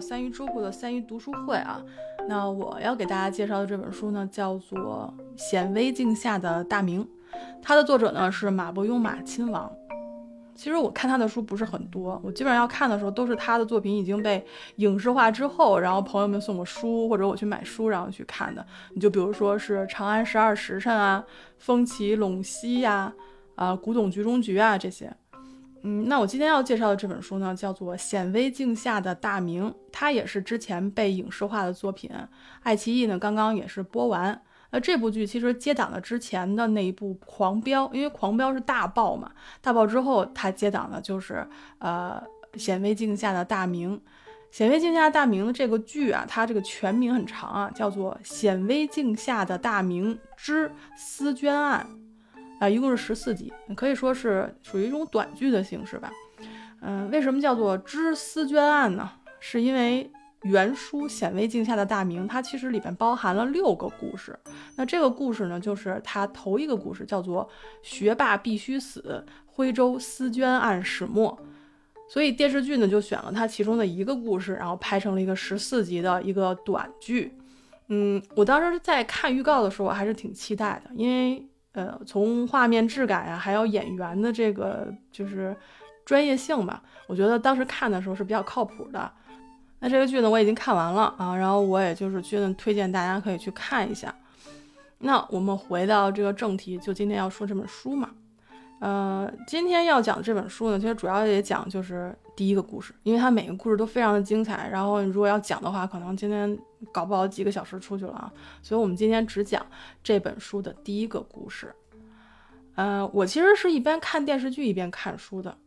三鱼书铺的三鱼读书会啊。那我要给大家介绍的这本书呢，叫做《显微镜下的大明》，它的作者呢是马伯庸马亲王。其实我看他的书不是很多，我基本上要看的时候都是他的作品已经被影视化之后，然后朋友们送我书或者我去买书然后去看的。你就比如说是《长安十二时辰》啊，《风起陇西》呀，啊，《古董局中局》啊这些。嗯，那我今天要介绍的这本书呢，叫做《显微镜下的大明》，它也是之前被影视化的作品。爱奇艺呢刚刚也是播完。那这部剧其实接档了之前的那一部《狂飙》，因为《狂飙》是大爆嘛，大爆之后它接档的就是呃《显微镜下的大明》。《显微镜下的大明》这个剧啊，它这个全名很长啊，叫做《显微镜下的大明之思娟案》。啊，一共是十四集，可以说是属于一种短剧的形式吧。嗯，为什么叫做《知思捐案》呢？是因为原书《显微镜下的大明》，它其实里边包含了六个故事。那这个故事呢，就是它头一个故事，叫做“学霸必须死，徽州思捐案始末”。所以电视剧呢，就选了它其中的一个故事，然后拍成了一个十四集的一个短剧。嗯，我当时在看预告的时候，我还是挺期待的，因为。呃，从画面质感呀，还有演员的这个就是专业性吧，我觉得当时看的时候是比较靠谱的。那这个剧呢，我已经看完了啊，然后我也就是觉得推荐大家可以去看一下。那我们回到这个正题，就今天要说这本书嘛。呃，今天要讲这本书呢，其实主要也讲就是第一个故事，因为它每个故事都非常的精彩。然后如果要讲的话，可能今天搞不好几个小时出去了啊。所以我们今天只讲这本书的第一个故事。呃，我其实是一边看电视剧一边看书的，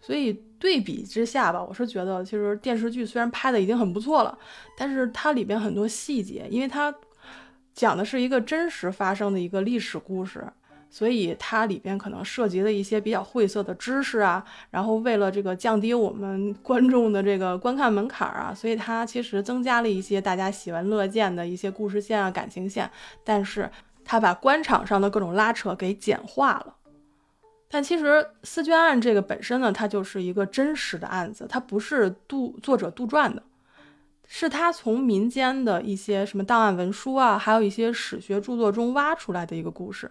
所以对比之下吧，我是觉得其实电视剧虽然拍的已经很不错了，但是它里边很多细节，因为它讲的是一个真实发生的一个历史故事。所以它里边可能涉及了一些比较晦涩的知识啊，然后为了这个降低我们 观众的这个观看门槛啊，所以它其实增加了一些大家喜闻乐见的一些故事线啊、感情线，但是它把官场上的各种拉扯给简化了。但其实思娟案这个本身呢，它就是一个真实的案子，它不是杜作者杜撰的，是他从民间的一些什么档案文书啊，还有一些史学著作中挖出来的一个故事。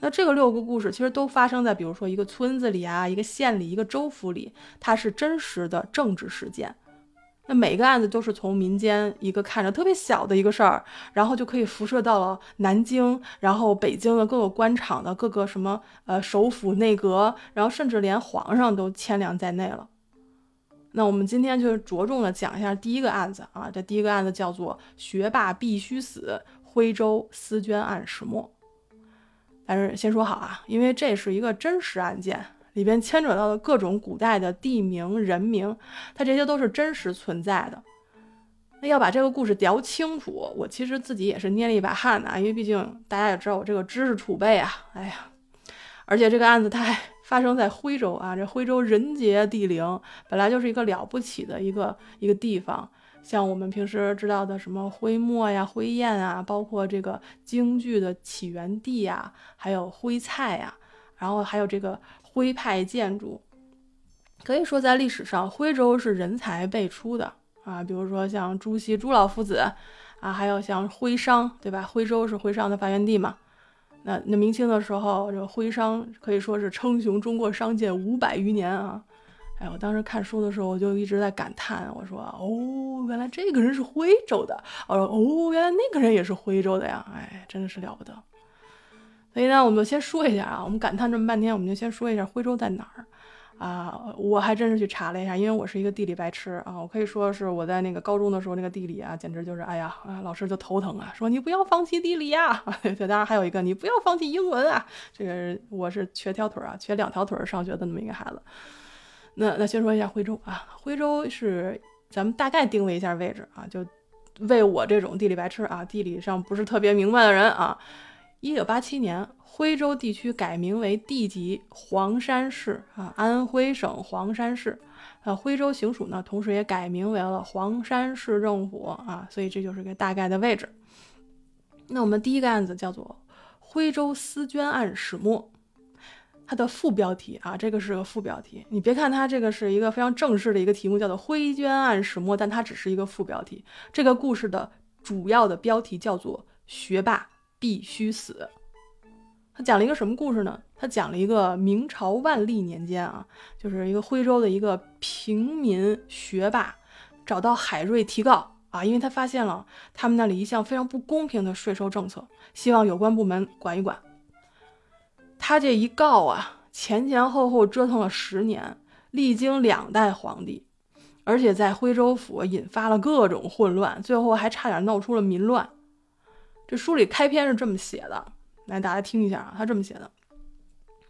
那这个六个故事其实都发生在，比如说一个村子里啊，一个县里，一个州府里，它是真实的政治事件。那每个案子都是从民间一个看着特别小的一个事儿，然后就可以辐射到了南京，然后北京的各个官场的各个什么呃首府内阁，然后甚至连皇上都牵连在内了。那我们今天就着重的讲一下第一个案子啊，这第一个案子叫做“学霸必须死”，徽州思娟案始末。但是先说好啊，因为这是一个真实案件，里边牵扯到的各种古代的地名、人名，它这些都是真实存在的。那要把这个故事聊清楚，我其实自己也是捏了一把汗的啊，因为毕竟大家也知道我这个知识储备啊，哎呀，而且这个案子它还 发生在徽州啊，这徽州人杰地灵，本来就是一个了不起的一个一个地方。像我们平时知道的什么徽墨呀、徽砚啊，包括这个京剧的起源地呀，还有徽菜呀，然后还有这个徽派建筑，可以说在历史上徽州是人才辈出的啊。比如说像朱熹朱老夫子啊，还有像徽商，对吧？徽州是徽商的发源地嘛。那那明清的时候，这个徽商可以说是称雄中国商界五百余年啊。哎，我当时看书的时候，我就一直在感叹，我说：“哦，原来这个人是徽州的。”我说：“哦，原来那个人也是徽州的呀！”哎，真的是了不得。所以呢，我们就先说一下啊，我们感叹这么半天，我们就先说一下徽州在哪儿啊？我还真是去查了一下，因为我是一个地理白痴啊。我可以说是我在那个高中的时候，那个地理啊，简直就是哎呀，啊，老师就头疼啊，说你不要放弃地理呀。对，当然还有一个，你不要放弃英文啊。这个我是瘸条腿啊，瘸两条腿上学的那么一个孩子。那那先说一下徽州啊，徽州是咱们大概定位一下位置啊，就为我这种地理白痴啊，地理上不是特别明白的人啊。一九八七年，徽州地区改名为地级黄山市啊，安徽省黄山市。呃，徽州行署呢，同时也改名为了黄山市政府啊，所以这就是个大概的位置。那我们第一个案子叫做徽州私捐案始末。它的副标题啊，这个是个副标题。你别看它这个是一个非常正式的一个题目，叫做《灰捐案始末》，但它只是一个副标题。这个故事的主要的标题叫做《学霸必须死》。他讲了一个什么故事呢？他讲了一个明朝万历年间啊，就是一个徽州的一个平民学霸，找到海瑞提告啊，因为他发现了他们那里一项非常不公平的税收政策，希望有关部门管一管。他这一告啊，前前后后折腾了十年，历经两代皇帝，而且在徽州府引发了各种混乱，最后还差点闹出了民乱。这书里开篇是这么写的。来，大家听一下啊，他这么写的。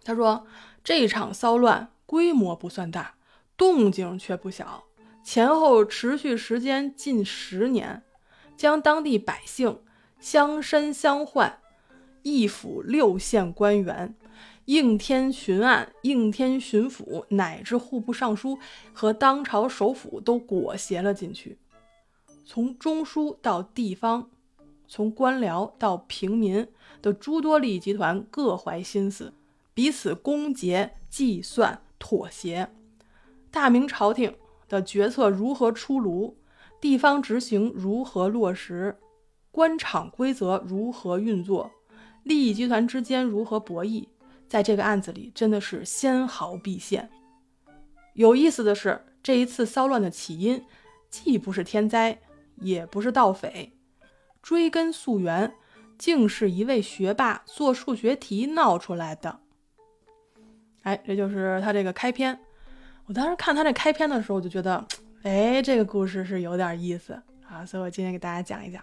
他说：“这场骚乱规模不算大，动静却不小，前后持续时间近十年，将当地百姓相生相换，一府六县官员、应天巡按、应天巡抚，乃至户部尚书和当朝首辅都裹挟了进去，从中枢到地方。”从官僚到平民的诸多利益集团各怀心思，彼此攻讦、计算、妥协。大明朝廷的决策如何出炉？地方执行如何落实？官场规则如何运作？利益集团之间如何博弈？在这个案子里，真的是纤毫毕现。有意思的是，这一次骚乱的起因，既不是天灾，也不是盗匪。追根溯源，竟是一位学霸做数学题闹出来的。哎，这就是他这个开篇。我当时看他这开篇的时候，我就觉得，哎，这个故事是有点意思啊。所以我今天给大家讲一讲，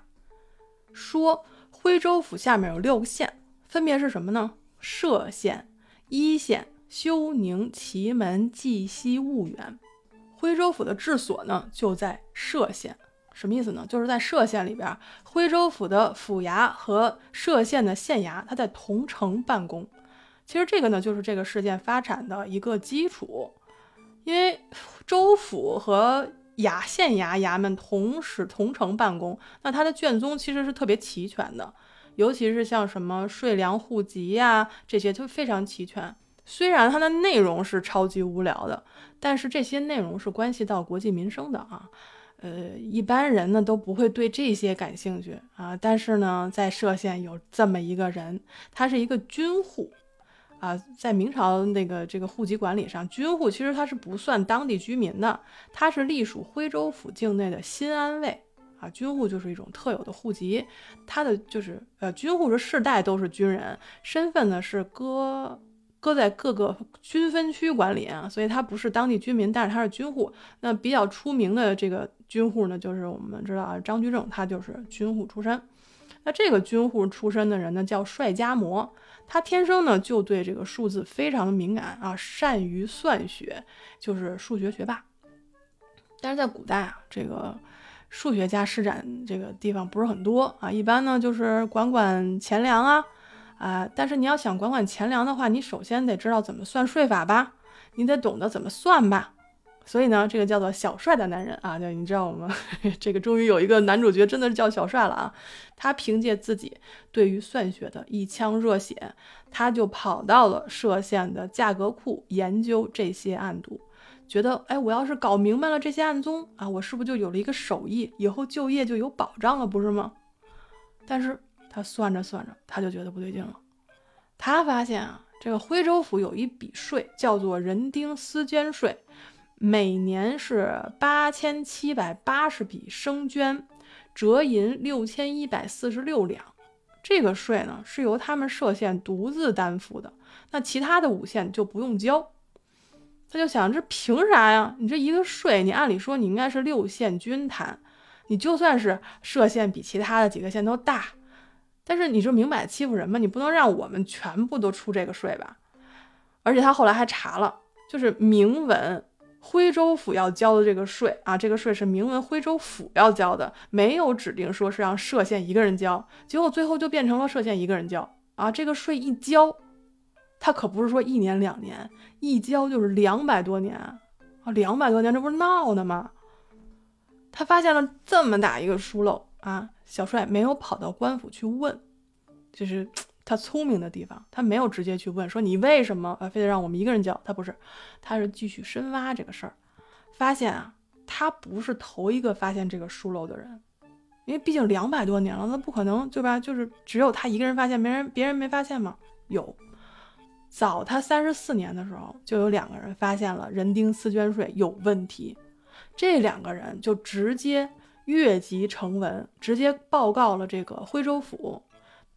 说徽州府下面有六个县，分别是什么呢？歙县、黟县、休宁、祁门、绩溪、婺源。徽州府的治所呢，就在歙县。什么意思呢？就是在歙县里边，徽州府的府衙和歙县的县衙，它在同城办公。其实这个呢，就是这个事件发展的一个基础。因为州府和衙县衙衙门同时同城办公，那它的卷宗其实是特别齐全的，尤其是像什么税粮户籍呀这些，就非常齐全。虽然它的内容是超级无聊的，但是这些内容是关系到国计民生的啊。呃，一般人呢都不会对这些感兴趣啊。但是呢，在歙县有这么一个人，他是一个军户啊。在明朝那个这个户籍管理上，军户其实他是不算当地居民的，他是隶属徽州府境内的新安卫啊。军户就是一种特有的户籍，他的就是呃，军户是世代都是军人，身份呢是搁搁在各个军分区管理啊，所以他不是当地居民，但是他是军户。那比较出名的这个。军户呢，就是我们知道啊，张居正他就是军户出身。那这个军户出身的人呢，叫帅家模，他天生呢就对这个数字非常的敏感啊，善于算学，就是数学学霸。但是在古代啊，这个数学家施展这个地方不是很多啊，一般呢就是管管钱粮啊啊。但是你要想管管钱粮的话，你首先得知道怎么算税法吧，你得懂得怎么算吧。所以呢，这个叫做小帅的男人啊，就你知道我们 这个终于有一个男主角，真的是叫小帅了啊。他凭借自己对于算学的一腔热血，他就跑到了歙县的价格库研究这些案牍，觉得哎，我要是搞明白了这些案宗啊，我是不是就有了一个手艺，以后就业就有保障了，不是吗？但是他算着算着，他就觉得不对劲了。他发现啊，这个徽州府有一笔税叫做人丁私捐税。每年是八千七百八十笔生绢，折银六千一百四十六两。这个税呢是由他们歙县独自担负的，那其他的五县就不用交。他就想，这凭啥呀？你这一个税，你按理说你应该是六县均摊，你就算是歙县比其他的几个县都大，但是你就明摆欺负人嘛？你不能让我们全部都出这个税吧？而且他后来还查了，就是明文。徽州府要交的这个税啊，这个税是明文徽州府要交的，没有指定说是让歙县一个人交，结果最后就变成了歙县一个人交啊。这个税一交，他可不是说一年两年，一交就是两百多年啊，两百多年，这不是闹呢吗？他发现了这么大一个疏漏啊，小帅没有跑到官府去问，就是他聪明的地方，他没有直接去问说你为什么呃非得让我们一个人交，他不是，他是继续深挖这个事儿，发现啊，他不是头一个发现这个疏漏的人，因为毕竟两百多年了，那不可能对吧？就是只有他一个人发现，没人别人没发现吗？有，早他三十四年的时候，就有两个人发现了人丁丝绢税有问题，这两个人就直接越级成文，直接报告了这个徽州府。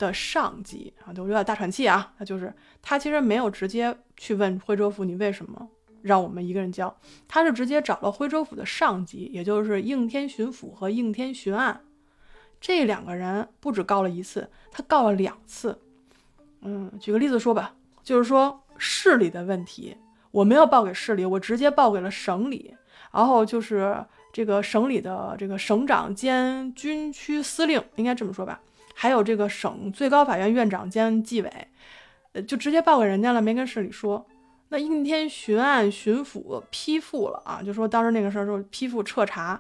的上级啊，就有点大喘气啊。他就是他，其实没有直接去问徽州府，你为什么让我们一个人交？他是直接找了徽州府的上级，也就是应天巡抚和应天巡案这两个人，不止告了一次，他告了两次。嗯，举个例子说吧，就是说市里的问题，我没有报给市里，我直接报给了省里，然后就是这个省里的这个省长兼军区司令，应该这么说吧。还有这个省最高法院院长兼纪委，呃，就直接报给人家了，没跟市里说。那应天巡案巡抚批复了啊，就说当时那个事儿就批复彻查。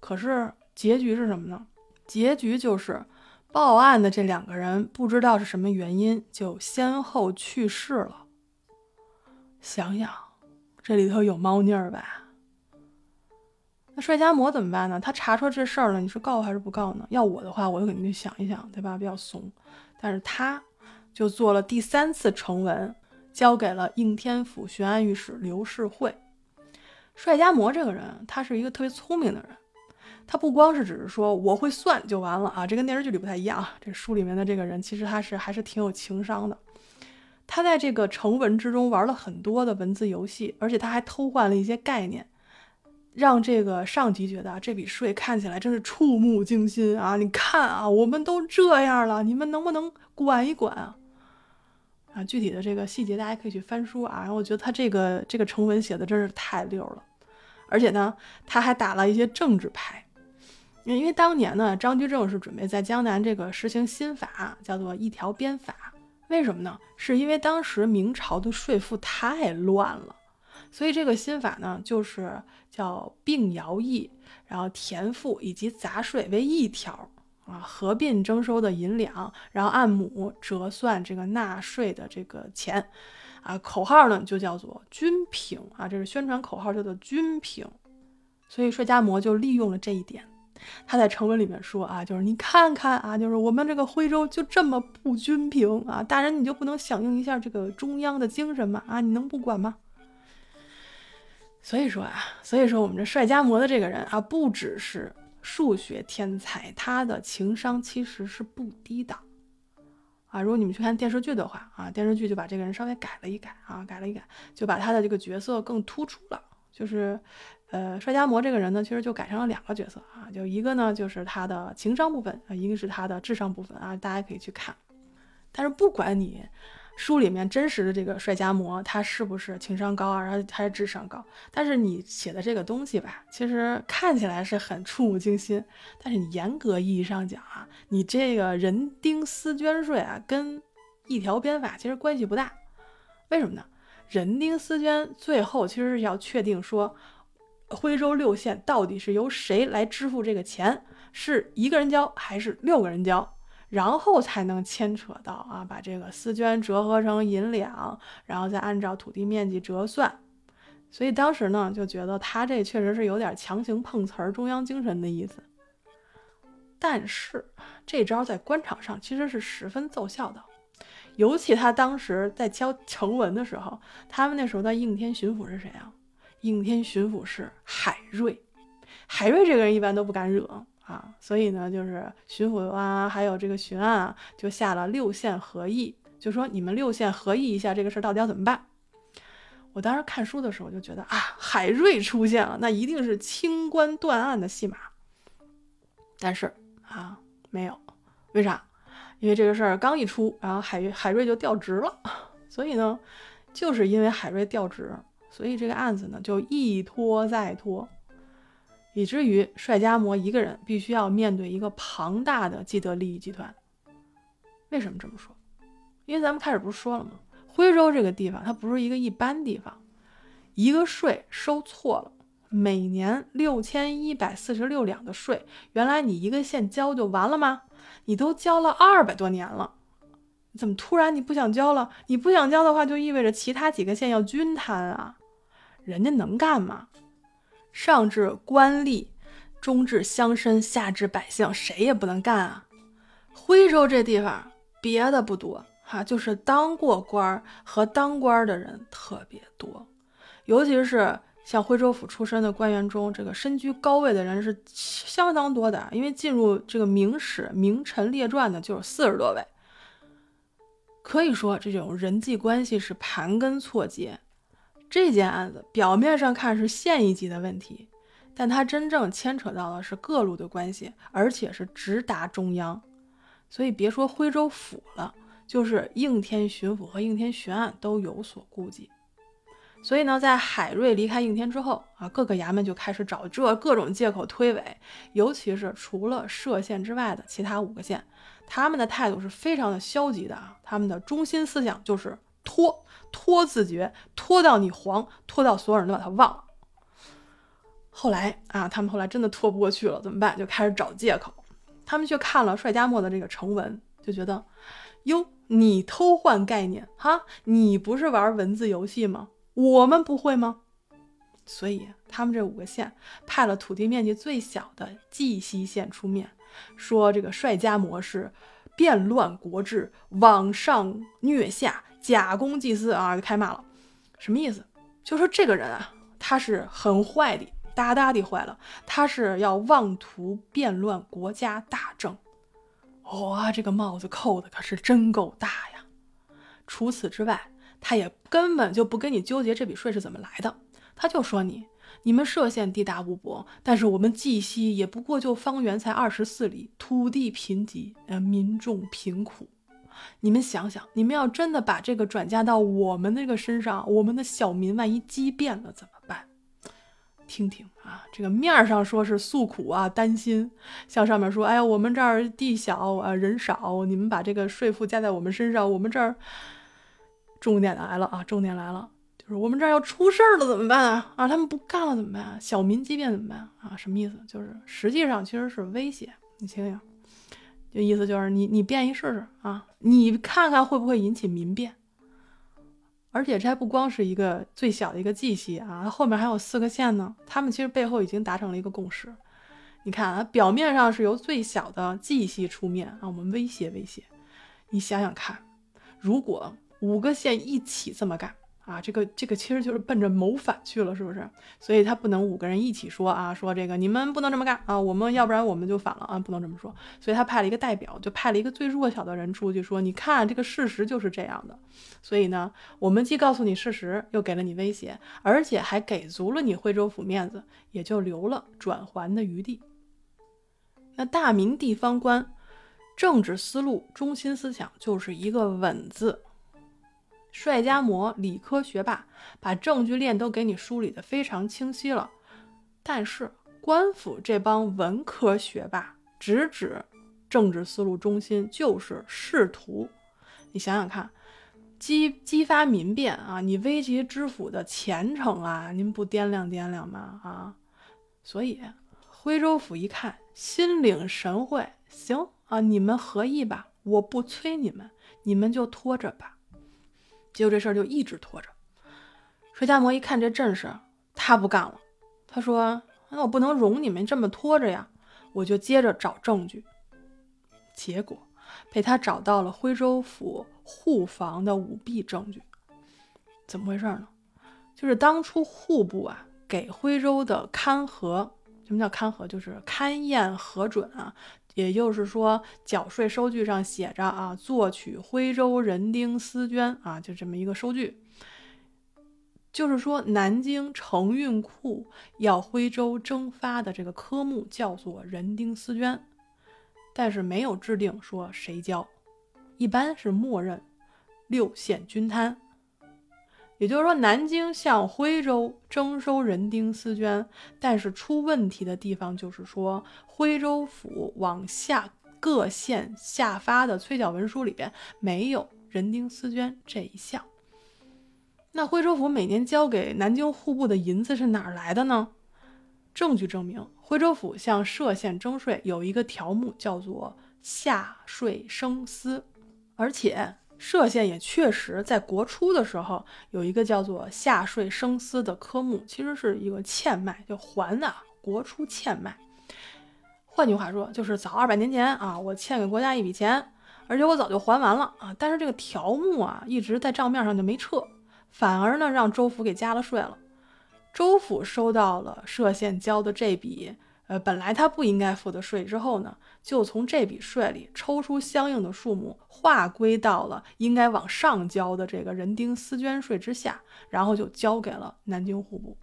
可是结局是什么呢？结局就是报案的这两个人不知道是什么原因，就先后去世了。想想这里头有猫腻儿吧？那帅家模怎么办呢？他查出这事儿了，你是告还是不告呢？要我的话，我就肯定想一想，对吧？比较怂。但是他就做了第三次呈文，交给了应天府巡按御史刘世惠。帅家模这个人，他是一个特别聪明的人，他不光是只是说我会算就完了啊，这跟电视剧里不太一样啊。这书里面的这个人，其实他是还是挺有情商的。他在这个成文之中玩了很多的文字游戏，而且他还偷换了一些概念。让这个上级觉得，这笔税看起来真是触目惊心啊！你看啊，我们都这样了，你们能不能管一管啊？啊，具体的这个细节大家可以去翻书啊。然后我觉得他这个这个成文写的真是太溜了，而且呢，他还打了一些政治牌，因为当年呢，张居正是准备在江南这个实行新法，叫做一条鞭法。为什么呢？是因为当时明朝的税赋太乱了。所以这个新法呢，就是叫并徭役，然后田赋以及杂税为一条啊，合并征收的银两，然后按亩折算这个纳税的这个钱，啊，口号呢就叫做均平啊，这是宣传口号，叫做均平。所以帅家模就利用了这一点，他在成文里面说啊，就是你看看啊，就是我们这个徽州就这么不均平啊，大人你就不能响应一下这个中央的精神吗？啊，你能不管吗？所以说啊，所以说我们这帅家模的这个人啊，不只是数学天才，他的情商其实是不低的啊。如果你们去看电视剧的话啊，电视剧就把这个人稍微改了一改啊，改了一改，就把他的这个角色更突出了。就是，呃，帅家模这个人呢，其实就改成了两个角色啊，就一个呢就是他的情商部分啊，一个是他的智商部分啊，大家可以去看。但是不管你。书里面真实的这个帅家模，他是不是情商高啊？然后他是智商高？但是你写的这个东西吧，其实看起来是很触目惊心。但是你严格意义上讲啊，你这个人丁丝绢税啊，跟一条鞭法其实关系不大。为什么呢？人丁丝绢最后其实是要确定说，徽州六县到底是由谁来支付这个钱，是一个人交还是六个人交？然后才能牵扯到啊，把这个丝绢折合成银两，然后再按照土地面积折算。所以当时呢，就觉得他这确实是有点强行碰瓷儿中央精神的意思。但是这招在官场上其实是十分奏效的，尤其他当时在交成文的时候，他们那时候的应天巡抚是谁啊？应天巡抚是海瑞，海瑞这个人一般都不敢惹。啊，所以呢，就是巡抚啊，还有这个巡案啊，就下了六县合议，就说你们六县合议一下这个事儿到底要怎么办。我当时看书的时候就觉得啊，海瑞出现了，那一定是清官断案的戏码。但是啊，没有，为啥？因为这个事儿刚一出，然后海海瑞就调职了。所以呢，就是因为海瑞调职，所以这个案子呢就一拖再拖。以至于帅家模一个人必须要面对一个庞大的既得利益集团。为什么这么说？因为咱们开始不是说了吗？徽州这个地方它不是一个一般地方，一个税收错了，每年六千一百四十六两的税，原来你一个县交就完了吗？你都交了二百多年了，怎么突然你不想交了？你不想交的话，就意味着其他几个县要均摊啊，人家能干吗？上至官吏，中至乡绅，下至百姓，谁也不能干啊。徽州这地方别的不多哈，就是当过官和当官的人特别多，尤其是像徽州府出身的官员中，这个身居高位的人是相当多的，因为进入这个明史名臣列传的就有四十多位。可以说，这种人际关系是盘根错节。这件案子表面上看是县一级的问题，但它真正牵扯到的是各路的关系，而且是直达中央。所以别说徽州府了，就是应天巡抚和应天巡案都有所顾忌。所以呢，在海瑞离开应天之后啊，各个衙门就开始找这各种借口推诿，尤其是除了歙县之外的其他五个县。他们的态度是非常的消极的啊，他们的中心思想就是拖拖自觉，拖到你黄，拖到所有人都把他忘了。后来啊，他们后来真的拖不过去了，怎么办？就开始找借口。他们去看了帅家墨的这个成文，就觉得，哟，你偷换概念哈？你不是玩文字游戏吗？我们不会吗？所以他们这五个县派了土地面积最小的绩溪县出面。说这个帅家模式变乱国制，往上虐下，假公济私啊，就开骂了。什么意思？就说这个人啊，他是很坏的，大大的坏了。他是要妄图变乱国家大政。哇，这个帽子扣的可是真够大呀！除此之外，他也根本就不跟你纠结这笔税是怎么来的，他就说你。你们歙县地大物博，但是我们绩溪也不过就方圆才二十四里，土地贫瘠，呃，民众贫苦。你们想想，你们要真的把这个转嫁到我们那个身上，我们的小民万一畸变了怎么办？听听啊，这个面上说是诉苦啊，担心，像上面说，哎呀，我们这儿地小啊，人少，你们把这个税负加在我们身上，我们这儿重点来了啊，重点来了。就是我们这儿要出事儿了怎么办啊？啊，他们不干了怎么办？小民畸变怎么办啊？什么意思？就是实际上其实是威胁。你听听，就意思就是你你变一试试啊，你看看会不会引起民变。而且这还不光是一个最小的一个绩溪啊，后面还有四个县呢。他们其实背后已经达成了一个共识。你看啊，表面上是由最小的绩溪出面啊，我们威胁威胁。你想想看，如果五个县一起这么干。啊，这个这个其实就是奔着谋反去了，是不是？所以他不能五个人一起说啊，说这个你们不能这么干啊，我们要不然我们就反了啊，不能这么说。所以他派了一个代表，就派了一个最弱小的人出去说，你看这个事实就是这样的。所以呢，我们既告诉你事实，又给了你威胁，而且还给足了你徽州府面子，也就留了转圜的余地。那大明地方官政治思路中心思想就是一个稳字。帅家模理科学霸，把证据链都给你梳理的非常清晰了。但是官府这帮文科学霸，直指政治思路中心就是仕途。你想想看，激激发民变啊，你危及知府的前程啊，您不掂量掂量吗？啊，所以徽州府一看，心领神会，行啊，你们合意吧，我不催你们，你们就拖着吧。结果这事儿就一直拖着。水家模一看这阵势，他不干了。他说：“那我不能容你们这么拖着呀，我就接着找证据。”结果被他找到了徽州府户房的舞弊证据。怎么回事呢？就是当初户部啊给徽州的勘核，什么叫勘核？就是勘验核准啊。也就是说，缴税收据上写着啊，作取徽州人丁丝绢啊，就这么一个收据。就是说，南京承运库要徽州征发的这个科目叫做人丁丝绢，但是没有制定说谁交，一般是默认六县均摊。也就是说，南京向徽州征收人丁私绢，但是出问题的地方就是说，徽州府往下各县下发的催缴文书里边没有人丁私绢这一项。那徽州府每年交给南京户部的银子是哪儿来的呢？证据证明，徽州府向歙县征税有一个条目叫做下税生丝，而且歙县也确实在国初的时候有一个叫做下税生司的科目，其实是一个欠卖，就还啊国初欠卖。换句话说，就是早二百年前啊，我欠给国家一笔钱，而且我早就还完了啊，但是这个条目啊一直在账面上就没撤，反而呢让州府给加了税了。州府收到了歙县交的这笔。呃，本来他不应该付的税之后呢，就从这笔税里抽出相应的数目，划归到了应该往上交的这个人丁私捐税之下，然后就交给了南京户部。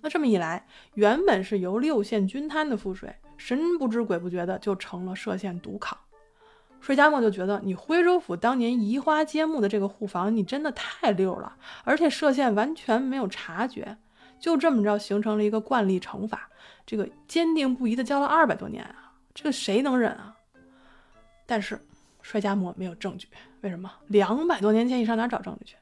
那这么一来，原本是由六县均摊的赋税，神不知鬼不觉的就成了歙县独扛。税家墨就觉得，你徽州府当年移花接木的这个户房，你真的太溜了，而且歙县完全没有察觉，就这么着形成了一个惯例惩罚。这个坚定不移的交了二百多年啊，这个谁能忍啊？但是帅家模没有证据，为什么？两百多年前你上哪找证据去？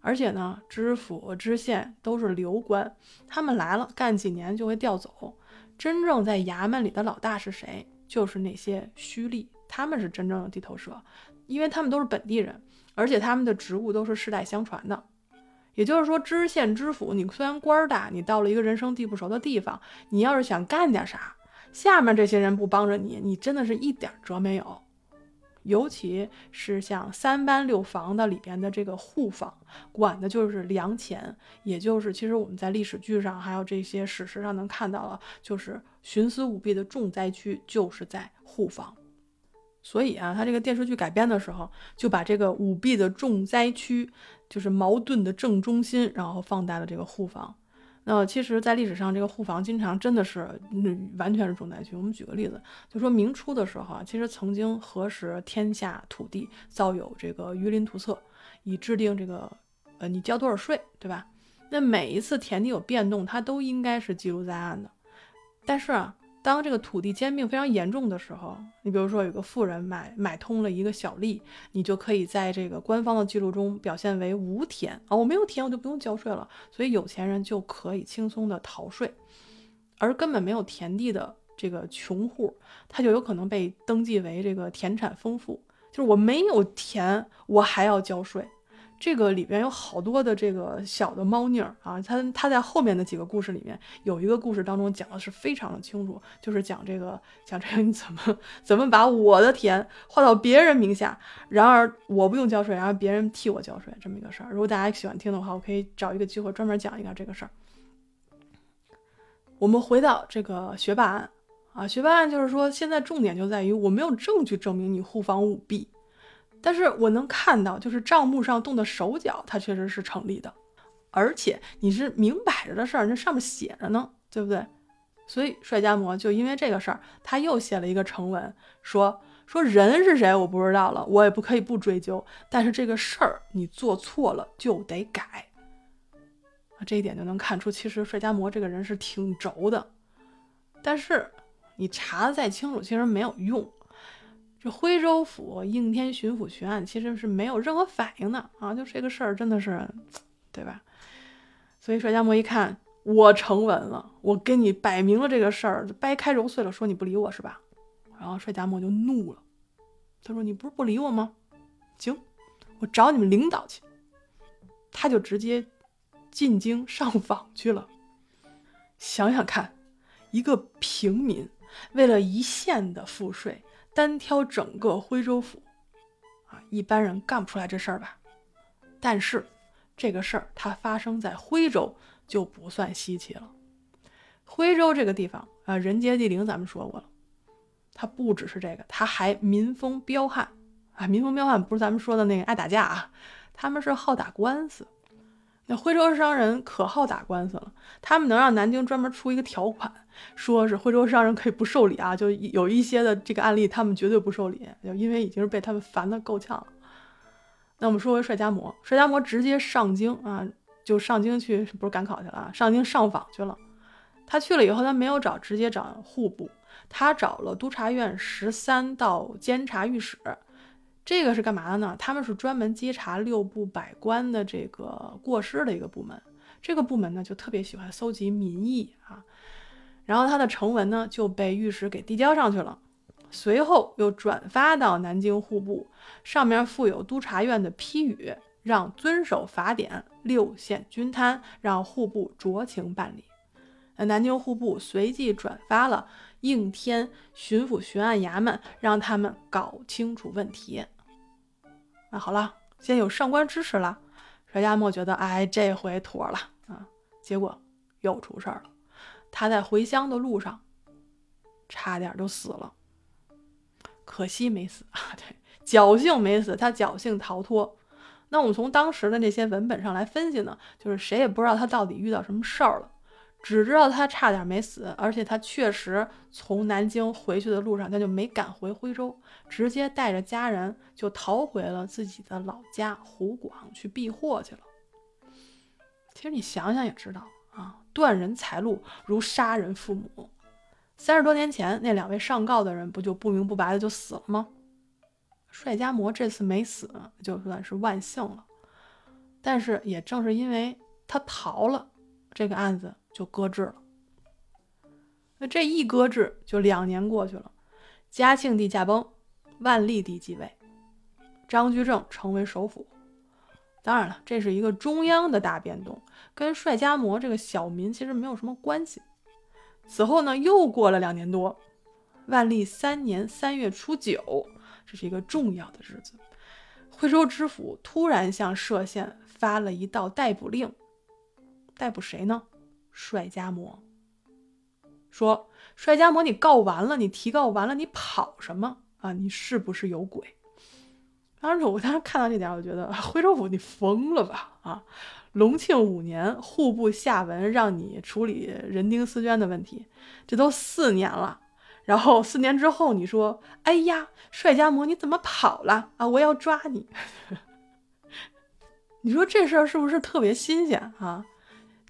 而且呢，知府、知县都是流官，他们来了干几年就会调走。真正在衙门里的老大是谁？就是那些虚吏，他们是真正的地头蛇，因为他们都是本地人，而且他们的职务都是世代相传的。也就是说，知县知府，你虽然官儿大，你到了一个人生地不熟的地方，你要是想干点啥，下面这些人不帮着你，你真的是一点辙没有。尤其是像三班六房的里边的这个户房，管的就是粮钱，也就是其实我们在历史剧上还有这些史实上能看到了，就是徇私舞弊的重灾区就是在户房。所以啊，他这个电视剧改编的时候，就把这个舞弊的重灾区。就是矛盾的正中心，然后放大了这个户房。那其实，在历史上，这个户房经常真的是完全是重灾区。我们举个例子，就说明初的时候啊，其实曾经核实天下土地造有这个榆林图册，以制定这个呃你交多少税，对吧？那每一次田地有变动，它都应该是记录在案的。但是啊。当这个土地兼并非常严重的时候，你比如说有个富人买买通了一个小吏，你就可以在这个官方的记录中表现为无田啊，我没有田，我就不用交税了，所以有钱人就可以轻松的逃税，而根本没有田地的这个穷户，他就有可能被登记为这个田产丰富，就是我没有田，我还要交税。这个里边有好多的这个小的猫腻儿啊，他他在后面的几个故事里面有一个故事当中讲的是非常的清楚，就是讲这个讲这个你怎么怎么把我的田划到别人名下，然而我不用交税，然后别人替我交税这么一个事儿。如果大家喜欢听的话，我可以找一个机会专门讲一下这个事儿。我们回到这个学霸案啊，学霸案就是说现在重点就在于我没有证据证明你户房舞弊。但是我能看到，就是账目上动的手脚，它确实是成立的，而且你是明摆着的事儿，那上面写着呢，对不对？所以帅家模就因为这个事儿，他又写了一个成文，说说人是谁我不知道了，我也不可以不追究，但是这个事儿你做错了就得改。啊，这一点就能看出，其实帅家模这个人是挺轴的，但是你查的再清楚，其实没有用。这徽州府应天巡抚巡案其实是没有任何反应的啊！就这个事儿真的是，对吧？所以帅家模一看我成文了，我跟你摆明了这个事儿，掰开揉碎了说你不理我是吧？然后帅家模就怒了，他说：“你不是不理我吗？行，我找你们领导去。”他就直接进京上访去了。想想看，一个平民为了一县的赋税。单挑整个徽州府，啊，一般人干不出来这事儿吧？但是这个事儿它发生在徽州就不算稀奇了。徽州这个地方啊，人杰地灵，咱们说过了，它不只是这个，它还民风彪悍啊！民风彪悍不是咱们说的那个爱打架啊，他们是好打官司。那徽州商人可好打官司了，他们能让南京专门出一个条款。说是徽州商人可以不受理啊，就有一些的这个案例，他们绝对不受理，就因为已经是被他们烦得够呛了。那我们说回帅家模，帅家模直接上京啊，就上京去，不是赶考去了啊，上京上访去了。他去了以后，他没有找直接找户部，他找了督察院十三道监察御史，这个是干嘛的呢？他们是专门稽查六部百官的这个过失的一个部门。这个部门呢，就特别喜欢搜集民意啊。然后他的成文呢就被御史给递交上去了，随后又转发到南京户部，上面附有督察院的批语，让遵守法典，六县均摊，让户部酌情办理。南京户部随即转发了应天巡抚巡按衙门，让他们搞清楚问题。那好了，先有上官支持了，帅家墨觉得，哎，这回妥了啊。结果又出事儿了，他在回乡的路上差点就死了。可惜没死 啊，对，侥幸没死，他侥幸逃脱。那我们从当时的那些文本上来分析呢，就是谁也不知道他到底遇到什么事儿了，只知道他差点没死，而且他确实从南京回去的路上，他就没赶回徽州，直接带着家人就逃回了自己的老家湖广去避祸去了。其实你想想也知道啊，断人财路如杀人父母。三十多年前，那两位上告的人不就不明不白的就死了吗？帅家模这次没死，就算是万幸了。但是也正是因为他逃了，这个案子就搁置了。那这一搁置，就两年过去了。嘉庆帝驾崩，万历帝继位，张居正成为首辅。当然了，这是一个中央的大变动，跟帅家模这个小民其实没有什么关系。此后呢，又过了两年多，万历三年三月初九，这是一个重要的日子。徽州知府突然向歙县发了一道逮捕令，逮捕谁呢？帅家模。说帅家模，你告完了，你提告完了，你跑什么啊？你是不是有鬼？当时我当时看到这点，我觉得徽州府你疯了吧？啊！隆庆五年，户部下文让你处理人丁私捐的问题，这都四年了。然后四年之后，你说：“哎呀，帅家模，你怎么跑了啊？我要抓你！” 你说这事儿是不是特别新鲜啊？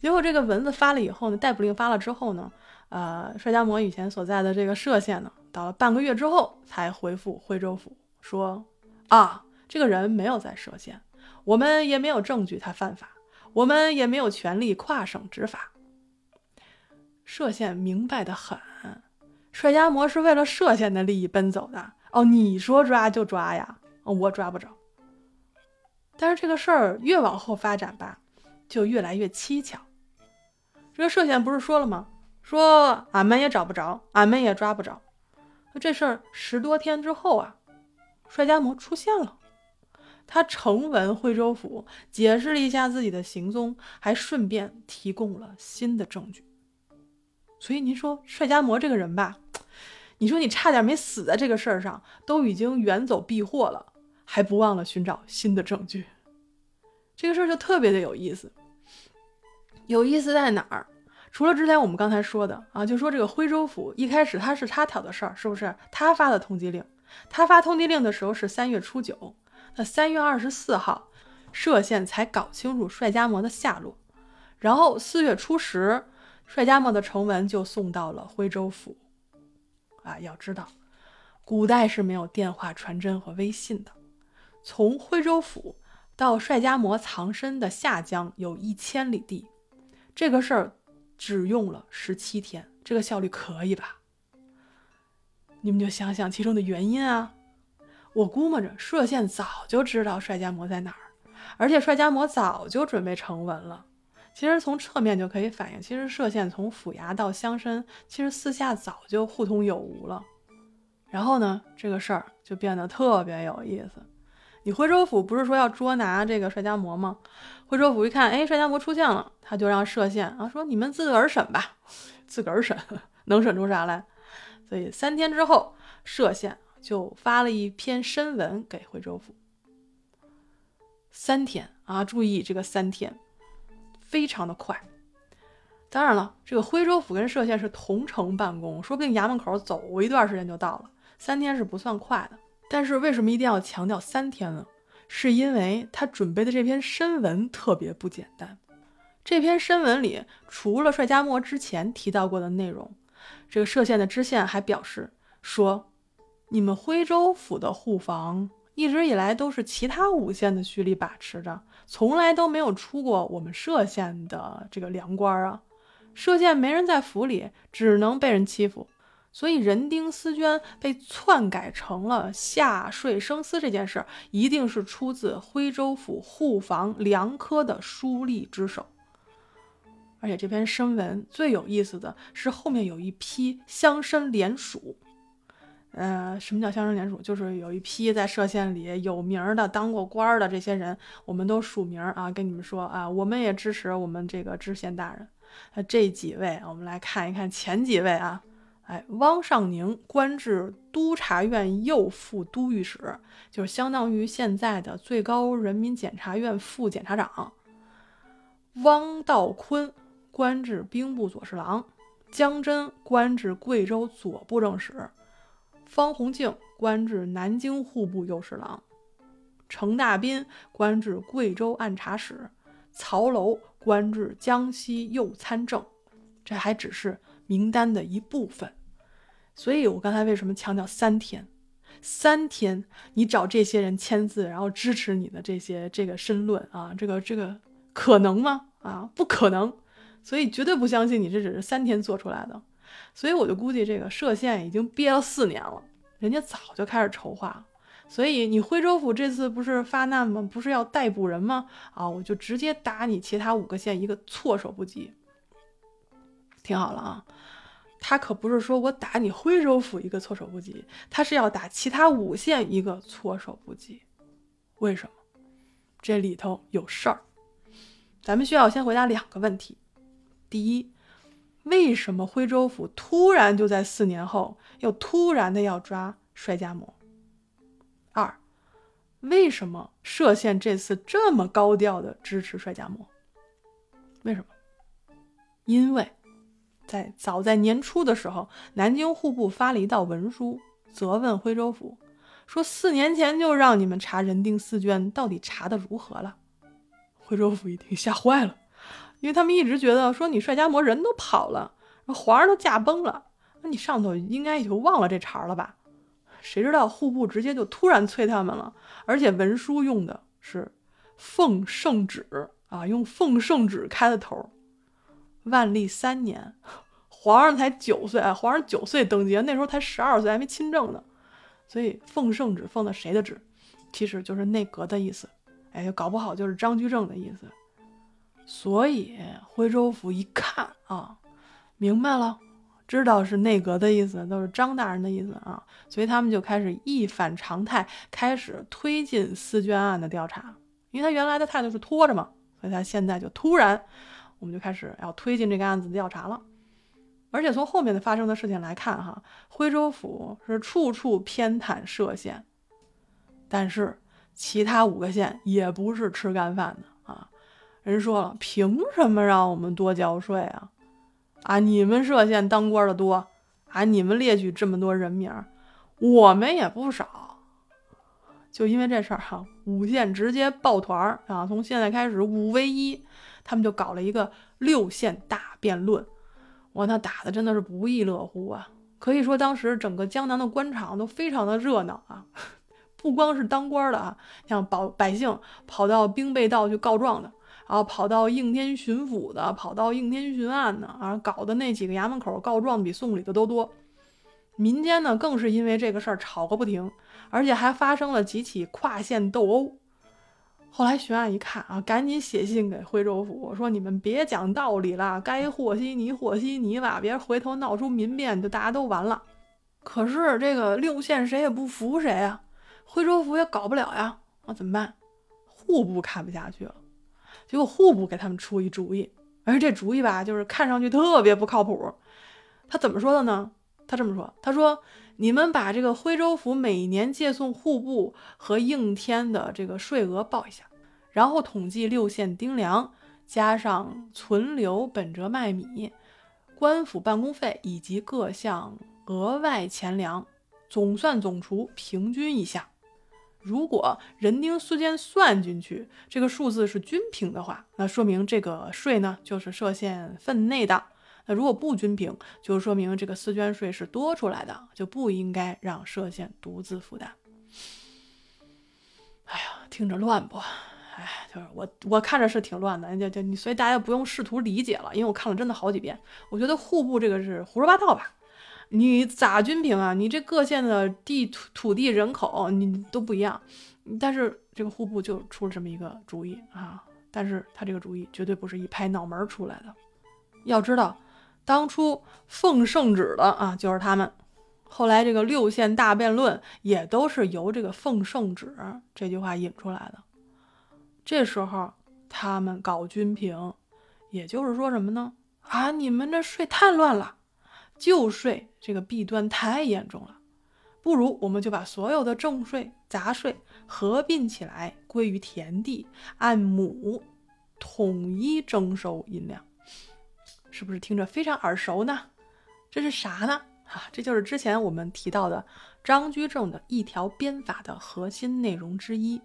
结果这个文字发了以后呢，逮捕令发了之后呢，呃，帅家模以前所在的这个歙县呢，到了半个月之后才回复徽州府说：“啊，这个人没有在歙县，我们也没有证据他犯法。”我们也没有权利跨省执法。歙县明白的很，帅家模是为了歙县的利益奔走的。哦，你说抓就抓呀？我抓不着。但是这个事儿越往后发展吧，就越来越蹊跷。这个歙县不是说了吗？说俺们也找不着，俺们也抓不着。这事儿十多天之后啊，帅家模出现了。他呈文惠州府，解释了一下自己的行踪，还顺便提供了新的证据。所以您说帅家模这个人吧，你说你差点没死在这个事儿上，都已经远走避祸了，还不忘了寻找新的证据。这个事儿就特别的有意思。有意思在哪儿？除了之前我们刚才说的啊，就说这个徽州府一开始他是他挑的事儿，是不是？他发的通缉令，他发通缉令的时候是三月初九。那三月二十四号，歙县才搞清楚帅家模的下落，然后四月初十，帅家模的呈文就送到了徽州府。啊，要知道，古代是没有电话传真和微信的，从徽州府到帅家模藏身的下江有一千里地，这个事儿只用了十七天，这个效率可以吧？你们就想想其中的原因啊。我估摸着歙县早就知道帅家模在哪儿，而且帅家模早就准备成文了。其实从侧面就可以反映，其实歙县从府衙到乡绅，其实私下早就互通有无了。然后呢，这个事儿就变得特别有意思。你徽州府不是说要捉拿这个帅家模吗？徽州府一看，哎，帅家模出现了，他就让歙县啊说：“你们自个儿审吧，自个儿审，能审出啥来？”所以三天之后，歙县。就发了一篇申文给徽州府。三天啊，注意这个三天，非常的快。当然了，这个徽州府跟歙县是同城办公，说不定衙门口走一段时间就到了。三天是不算快的。但是为什么一定要强调三天呢？是因为他准备的这篇申文特别不简单。这篇申文里，除了帅家模之前提到过的内容，这个歙县的知县还表示说。你们徽州府的户房一直以来都是其他五县的胥吏把持着，从来都没有出过我们歙县的这个粮官啊。歙县没人在府里，只能被人欺负。所以人丁丝绢被篡改成了夏税生丝这件事，一定是出自徽州府户房梁科的书吏之手。而且这篇申文最有意思的是后面有一批乡绅联署。呃，什么叫乡绅联署？就是有一批在歙县里有名的、当过官的这些人，我们都署名啊，跟你们说啊，我们也支持我们这个知县大人。那这几位，我们来看一看前几位啊。哎，汪尚宁官至督察院右副都御史，就是相当于现在的最高人民检察院副检察长。汪道坤官至兵部左侍郎，江真官至贵州左布政使，方洪敬官至南京户部右侍郎，程大斌官至贵州按察使，曹楼官至江西右参政。这还只是。名单的一部分，所以我刚才为什么强调三天？三天，你找这些人签字，然后支持你的这些这个申论啊，这个这个可能吗？啊，不可能，所以绝对不相信你这只是三天做出来的。所以我就估计这个歙县已经憋了四年了，人家早就开始筹划。所以你徽州府这次不是发难吗？不是要逮捕人吗？啊，我就直接打你其他五个县一个措手不及。听好了啊，他可不是说我打你徽州府一个措手不及，他是要打其他五县一个措手不及。为什么？这里头有事儿。咱们需要先回答两个问题：第一，为什么徽州府突然就在四年后又突然的要抓帅家模？二，为什么歙县这次这么高调的支持帅家模？为什么？因为。在早在年初的时候，南京户部发了一道文书，责问徽州府，说四年前就让你们查人丁四卷，到底查的如何了？徽州府一听吓坏了，因为他们一直觉得说你帅家模人都跑了，皇上都驾崩了，那你上头应该也就忘了这茬了吧？谁知道户部直接就突然催他们了，而且文书用的是奉圣旨啊，用奉圣旨开的头。万历三年，皇上才九岁啊！皇上九岁登基，那时候才十二岁，还没亲政呢。所以奉圣旨奉的谁的旨？其实就是内阁的意思。哎，搞不好就是张居正的意思。所以徽州府一看啊，明白了，知道是内阁的意思，都是张大人的意思啊。所以他们就开始一反常态，开始推进丝绢案的调查。因为他原来的态度是拖着嘛，所以他现在就突然。我们就开始要推进这个案子的调查了，而且从后面的发生的事情来看，哈，徽州府是处处偏袒歙县，但是其他五个县也不是吃干饭的啊。人说了，凭什么让我们多交税啊？啊，你们歙县当官的多啊，你们列举这么多人名，我们也不少。就因为这事儿哈，五县直接抱团儿啊，从现在开始五 v 一。他们就搞了一个六县大辩论，哇，那打的真的是不亦乐乎啊！可以说当时整个江南的官场都非常的热闹啊，不光是当官的啊，像保百姓跑到兵备道去告状的，然后跑到应天巡抚的，跑到应天巡案的啊，搞的那几个衙门口告状比送礼的都多。民间呢，更是因为这个事儿吵个不停，而且还发生了几起跨县斗殴。后来巡案一看啊，赶紧写信给徽州府，说你们别讲道理了，该和稀泥和稀泥吧，别回头闹出民变，就大家都完了。可是这个六县谁也不服谁啊，徽州府也搞不了呀，那怎么办？户部看不下去了，结果户部给他们出一主意，而这主意吧，就是看上去特别不靠谱。他怎么说的呢？他这么说，他说。你们把这个徽州府每年借送户部和应天的这个税额报一下，然后统计六县丁粮，加上存留本折麦米、官府办公费以及各项额外钱粮，总算总除，平均一下。如果人丁丝绢算进去，这个数字是均平的话，那说明这个税呢就是歙县分内的。那如果不均平，就说明这个私捐税是多出来的，就不应该让歙县独自负担。哎呀，听着乱不？哎，就是我我看着是挺乱的，就就你，所以大家不用试图理解了，因为我看了真的好几遍，我觉得户部这个是胡说八道吧。你咋均平啊？你这各县的地土土地人口你都不一样，但是这个户部就出了这么一个主意啊！但是他这个主意绝对不是一拍脑门出来的。要知道，当初奉圣旨的啊就是他们，后来这个六县大辩论也都是由这个奉圣旨这句话引出来的。这时候他们搞均平，也就是说什么呢？啊，你们这税太乱了。旧税这个弊端太严重了，不如我们就把所有的正税、杂税合并起来，归于田地，按亩统一征收银两，是不是听着非常耳熟呢？这是啥呢？啊，这就是之前我们提到的张居正的一条鞭法的核心内容之一。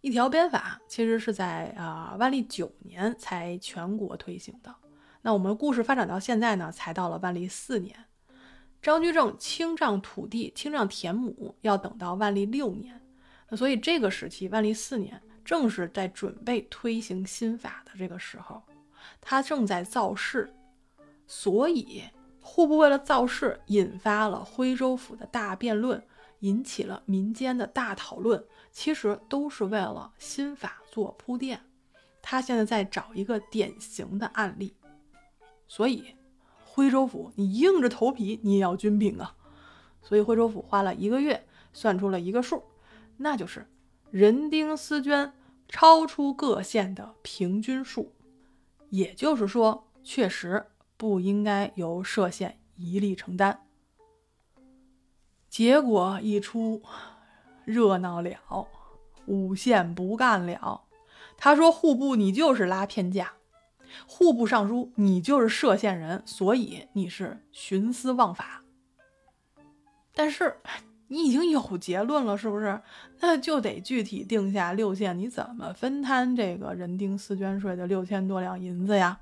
一条鞭法其实是在啊万历九年才全国推行的。那我们故事发展到现在呢，才到了万历四年，张居正清丈土地、清丈田亩要等到万历六年。那所以这个时期，万历四年正是在准备推行新法的这个时候，他正在造势，所以户部为了造势，引发了徽州府的大辩论，引起了民间的大讨论，其实都是为了新法做铺垫。他现在在找一个典型的案例。所以，徽州府，你硬着头皮，你也要均平啊。所以，徽州府花了一个月，算出了一个数，那就是人丁私捐超出各县的平均数。也就是说，确实不应该由歙县一力承担。结果一出，热闹了，五县不干了。他说：“户部，你就是拉偏价。”户部尚书，你就是涉县人，所以你是徇私枉法。但是你已经有结论了，是不是？那就得具体定下六县你怎么分摊这个人丁私捐税的六千多两银子呀？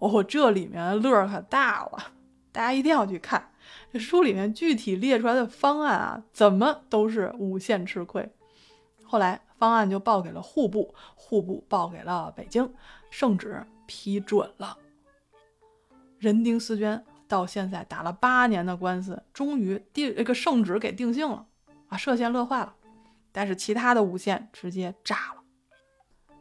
哦，这里面乐可大了，大家一定要去看这书里面具体列出来的方案啊，怎么都是五县吃亏。后来方案就报给了户部，户部报给了北京。圣旨批准了，人丁私捐到现在打了八年的官司，终于定这个圣旨给定性了啊！歙县乐坏了，但是其他的五县直接炸了。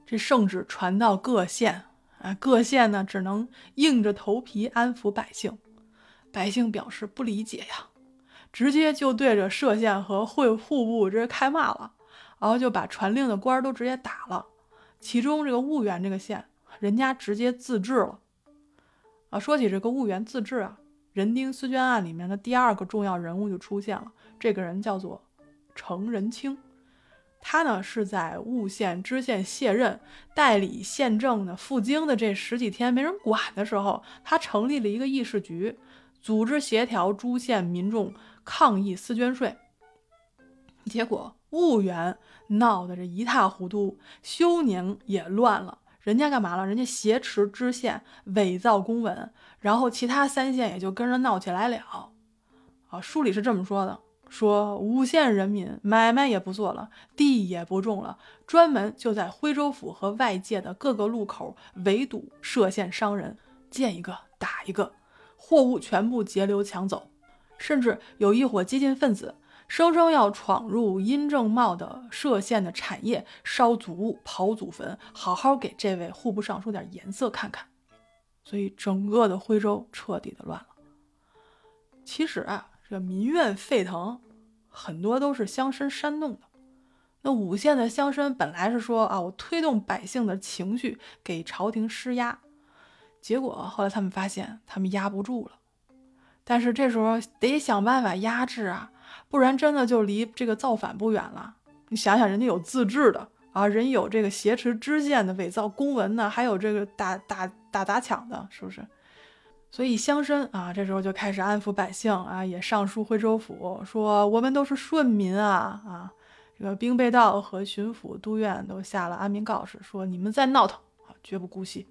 这圣旨传到各县啊，各县呢只能硬着头皮安抚百姓，百姓表示不理解呀，直接就对着歙县和会户部直接开骂了，然后就把传令的官都直接打了，其中这个婺源这个县。人家直接自治了啊！说起这个婺源自治啊，人丁私捐案里面的第二个重要人物就出现了，这个人叫做程仁清。他呢是在婺县知县卸任、代理县政的赴京的这十几天没人管的时候，他成立了一个议事局，组织协调诸县民众抗议私捐税。结果婺源闹得这一塌糊涂，休宁也乱了。人家干嘛了？人家挟持知县，伪造公文，然后其他三县也就跟着闹起来了。啊，书里是这么说的：说五县人民买卖也不做了，地也不种了，专门就在徽州府和外界的各个路口围堵歙县商人，见一个打一个，货物全部截留抢走，甚至有一伙激进分子。生生要闯入殷正茂的歙县的产业，烧祖物、刨祖坟，好好给这位户部尚书点颜色看看。所以整个的徽州彻底的乱了。其实啊，这个民怨沸腾，很多都是乡绅煽动的。那五县的乡绅本来是说啊，我推动百姓的情绪，给朝廷施压，结果后来他们发现他们压不住了。但是这时候得想办法压制啊。不然真的就离这个造反不远了。你想想，人家有自治的啊，人有这个挟持知县的、伪造公文的，还有这个打打打砸抢的，是不是？所以乡绅啊，这时候就开始安抚百姓啊，也上书徽州府说：“我们都是顺民啊啊！”这个兵备道和巡抚都院都下了安民告示，说：“你们再闹腾啊，绝不姑息。”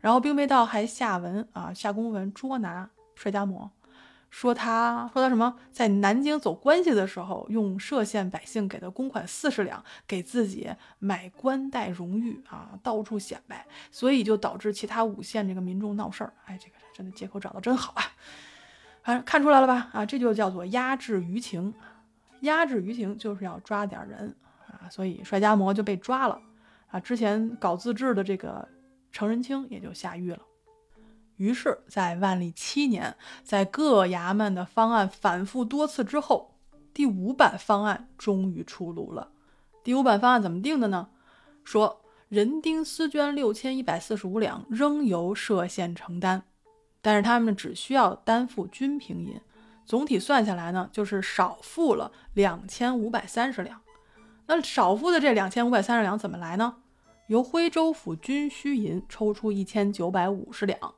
然后兵备道还下文啊，下公文捉拿帅家模。说他说他什么，在南京走关系的时候，用歙县百姓给的公款四十两，给自己买官带荣誉啊，到处显摆，所以就导致其他五县这个民众闹事儿。哎，这个真的借口找的真好啊！反正看出来了吧？啊，这就叫做压制舆情。压制舆情就是要抓点人啊，所以帅家模就被抓了啊。之前搞自治的这个程仁清也就下狱了。于是，在万历七年，在各衙门的方案反复多次之后，第五版方案终于出炉了。第五版方案怎么定的呢？说人丁私捐六千一百四十五两，仍由歙县承担，但是他们只需要担负均平银。总体算下来呢，就是少付了两千五百三十两。那少付的这两千五百三十两怎么来呢？由徽州府军需银抽出一千九百五十两，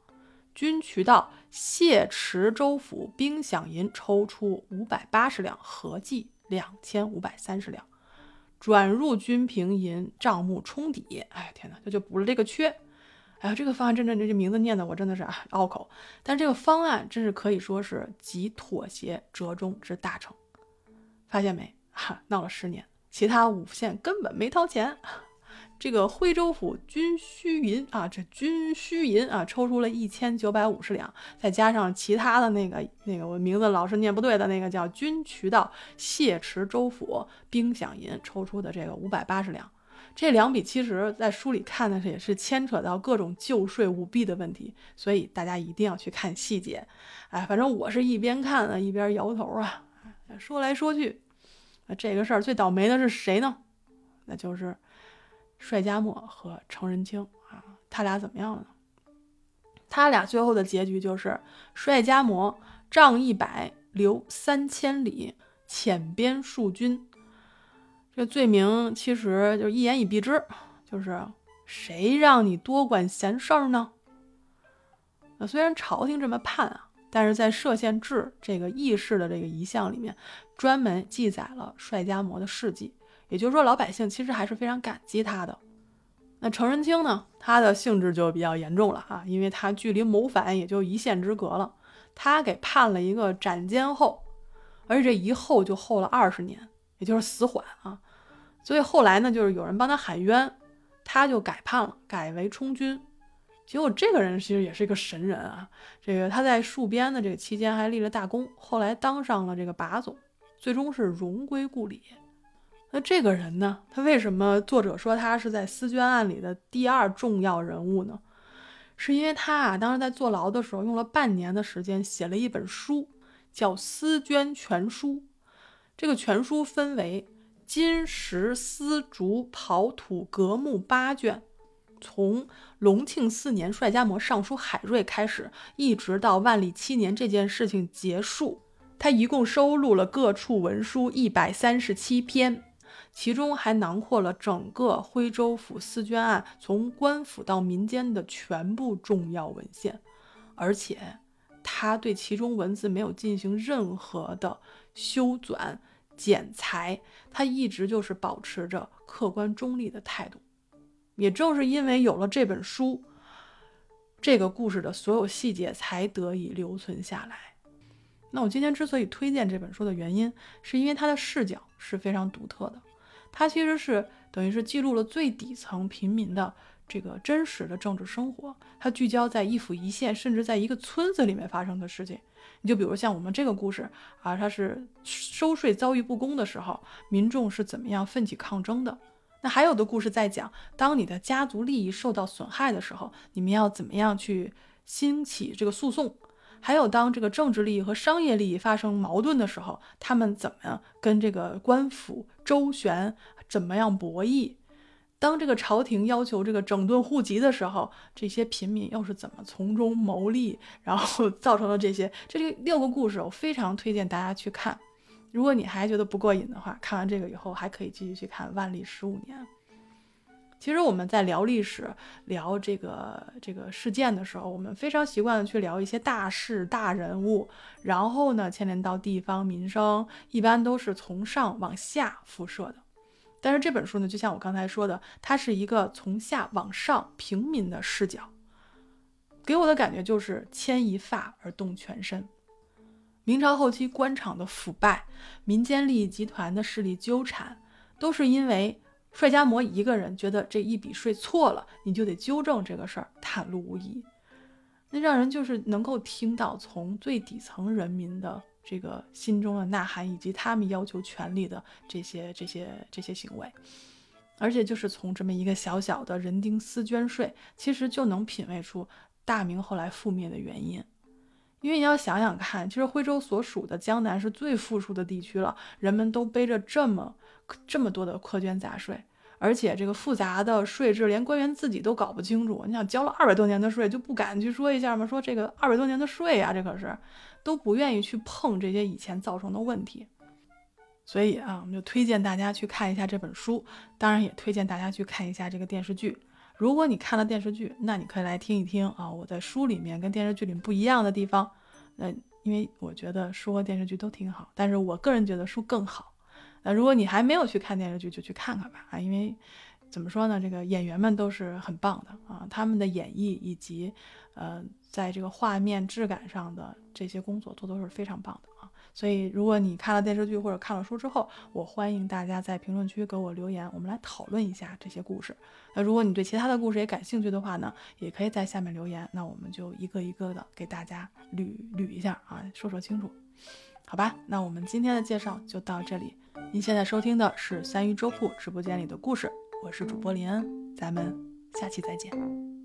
军渠道谢池州府兵饷银抽出五百八十两，合计两千五百三十两，转入军平银账目冲抵。哎天哪，这就补了这个缺。哎呀，这个方案真正这这名字念的我真的是啊拗口，但这个方案真是可以说是集妥协折中之大成。发现没？哈，闹了十年，其他五县根本没掏钱。这个徽州府军需银啊，这军需银啊，抽出了一千九百五十两，再加上其他的那个那个我名字老是念不对的那个叫军渠道谢池州府兵饷银抽出的这个五百八十两。这两笔其实，在书里看的是也是牵扯到各种旧税舞弊的问题，所以大家一定要去看细节。哎，反正我是一边看呢一边摇头啊。说来说去，这个事儿最倒霉的是谁呢？那就是帅家墨和程仁清啊。他俩怎么样了呢？他俩最后的结局就是帅家模仗一百，留三千里，遣边戍军。这罪名其实就一言以蔽之，就是谁让你多管闲事儿呢？那虽然朝廷这么判啊，但是在歙县志这个议事的这个遗像里面，专门记载了帅家模的事迹。也就是说，老百姓其实还是非常感激他的。那程仁清呢，他的性质就比较严重了啊，因为他距离谋反也就一线之隔了，他给判了一个斩监候，而且这一候就候了二十年，也就是死缓啊。所以后来呢，就是有人帮他喊冤，他就改判了，改为充军。结果这个人其实也是一个神人啊，这个他在戍边的这个期间还立了大功，后来当上了这个把总，最终是荣归故里。那这个人呢，他为什么作者说他是在思捐案里的第二重要人物呢？是因为他啊，当时在坐牢的时候用了半年的时间写了一本书，叫《思捐全书》。这个全书分为。金石丝竹刨土革木八卷，从隆庆四年帅家模上书海瑞开始，一直到万历七年这件事情结束，他一共收录了各处文书一百三十七篇，其中还囊括了整个徽州府私捐案从官府到民间的全部重要文献，而且他对其中文字没有进行任何的修纂。剪裁，他一直就是保持着客观中立的态度。也正是因为有了这本书，这个故事的所有细节才得以留存下来。那我今天之所以推荐这本书的原因，是因为它的视角是非常独特的。它其实是等于是记录了最底层平民的这个真实的政治生活，它聚焦在一府一县，甚至在一个村子里面发生的事情。你就比如像我们这个故事啊，它是收税遭遇不公的时候，民众是怎么样奋起抗争的？那还有的故事在讲，当你的家族利益受到损害的时候，你们要怎么样去兴起这个诉讼？还有当这个政治利益和商业利益发生矛盾的时候，他们怎么样跟这个官府周旋，怎么样博弈？当这个朝廷要求这个整顿户籍的时候，这些平民又是怎么从中牟利，然后 造成了这些？这六个故事，我非常推荐大家去看。如果你还觉得不过瘾的话，看完这个以后还可以继续去看《万历十五年》。其实我们在聊历史、聊这个这个事件的时候，我们非常习惯的去聊一些大事、大人物，然后呢牵连到地方民生，一般都是从上往下辐射的。但是这本书呢，就像我刚才说的，它是一个从下往上平民的视角，给我的感觉就是牵一发而动全身。明朝后期官场的腐败、民间利益集团的势力纠缠，都是因为帅家模一个人觉得这一笔税错了，你就得纠正这个事儿，袒露无遗。那让人就是能够听到从最底层人民的这个心中的呐喊，以及他们要求权利的这些这些这些行为，而且就是从这么一个小小的人丁私捐税，其实就能品味出大明后来覆灭的原因。因为你要想想看，其实徽州所属的江南是最富庶的地区了，人们都背着这么这么多的苛捐杂税，而且这个复杂的税制连官员自己都搞不清楚。你想交了二百多年的税，就不敢去说一下吗？说这个二百多年的税啊，这可是都不愿意去碰这些以前造成的问题。所以啊，我们就推荐大家去看一下这本书，当然也推荐大家去看一下这个电视剧。如果你看了电视剧，那你可以来听一听啊，我在书里面跟电视剧里不一样的地方。那因为我觉得书和电视剧都挺好，但是我个人觉得书更好。那如果你还没有去看电视剧，就去看看吧啊，因为怎么说呢，这个演员们都是很棒的啊，他们的演绎以及呃，在这个画面质感上的这些工作做都是非常棒的啊。所以，如果你看了电视剧或者看了书之后，我欢迎大家在评论区给我留言，我们来讨论一下这些故事。那如果你对其他的故事也感兴趣的话呢，也可以在下面留言，那我们就一个一个的给大家捋捋一下啊，说说清楚，好吧？那我们今天的介绍就到这里。您现在收听的是三鱼粥铺直播间里的故事，我是主播林恩，咱们下期再见。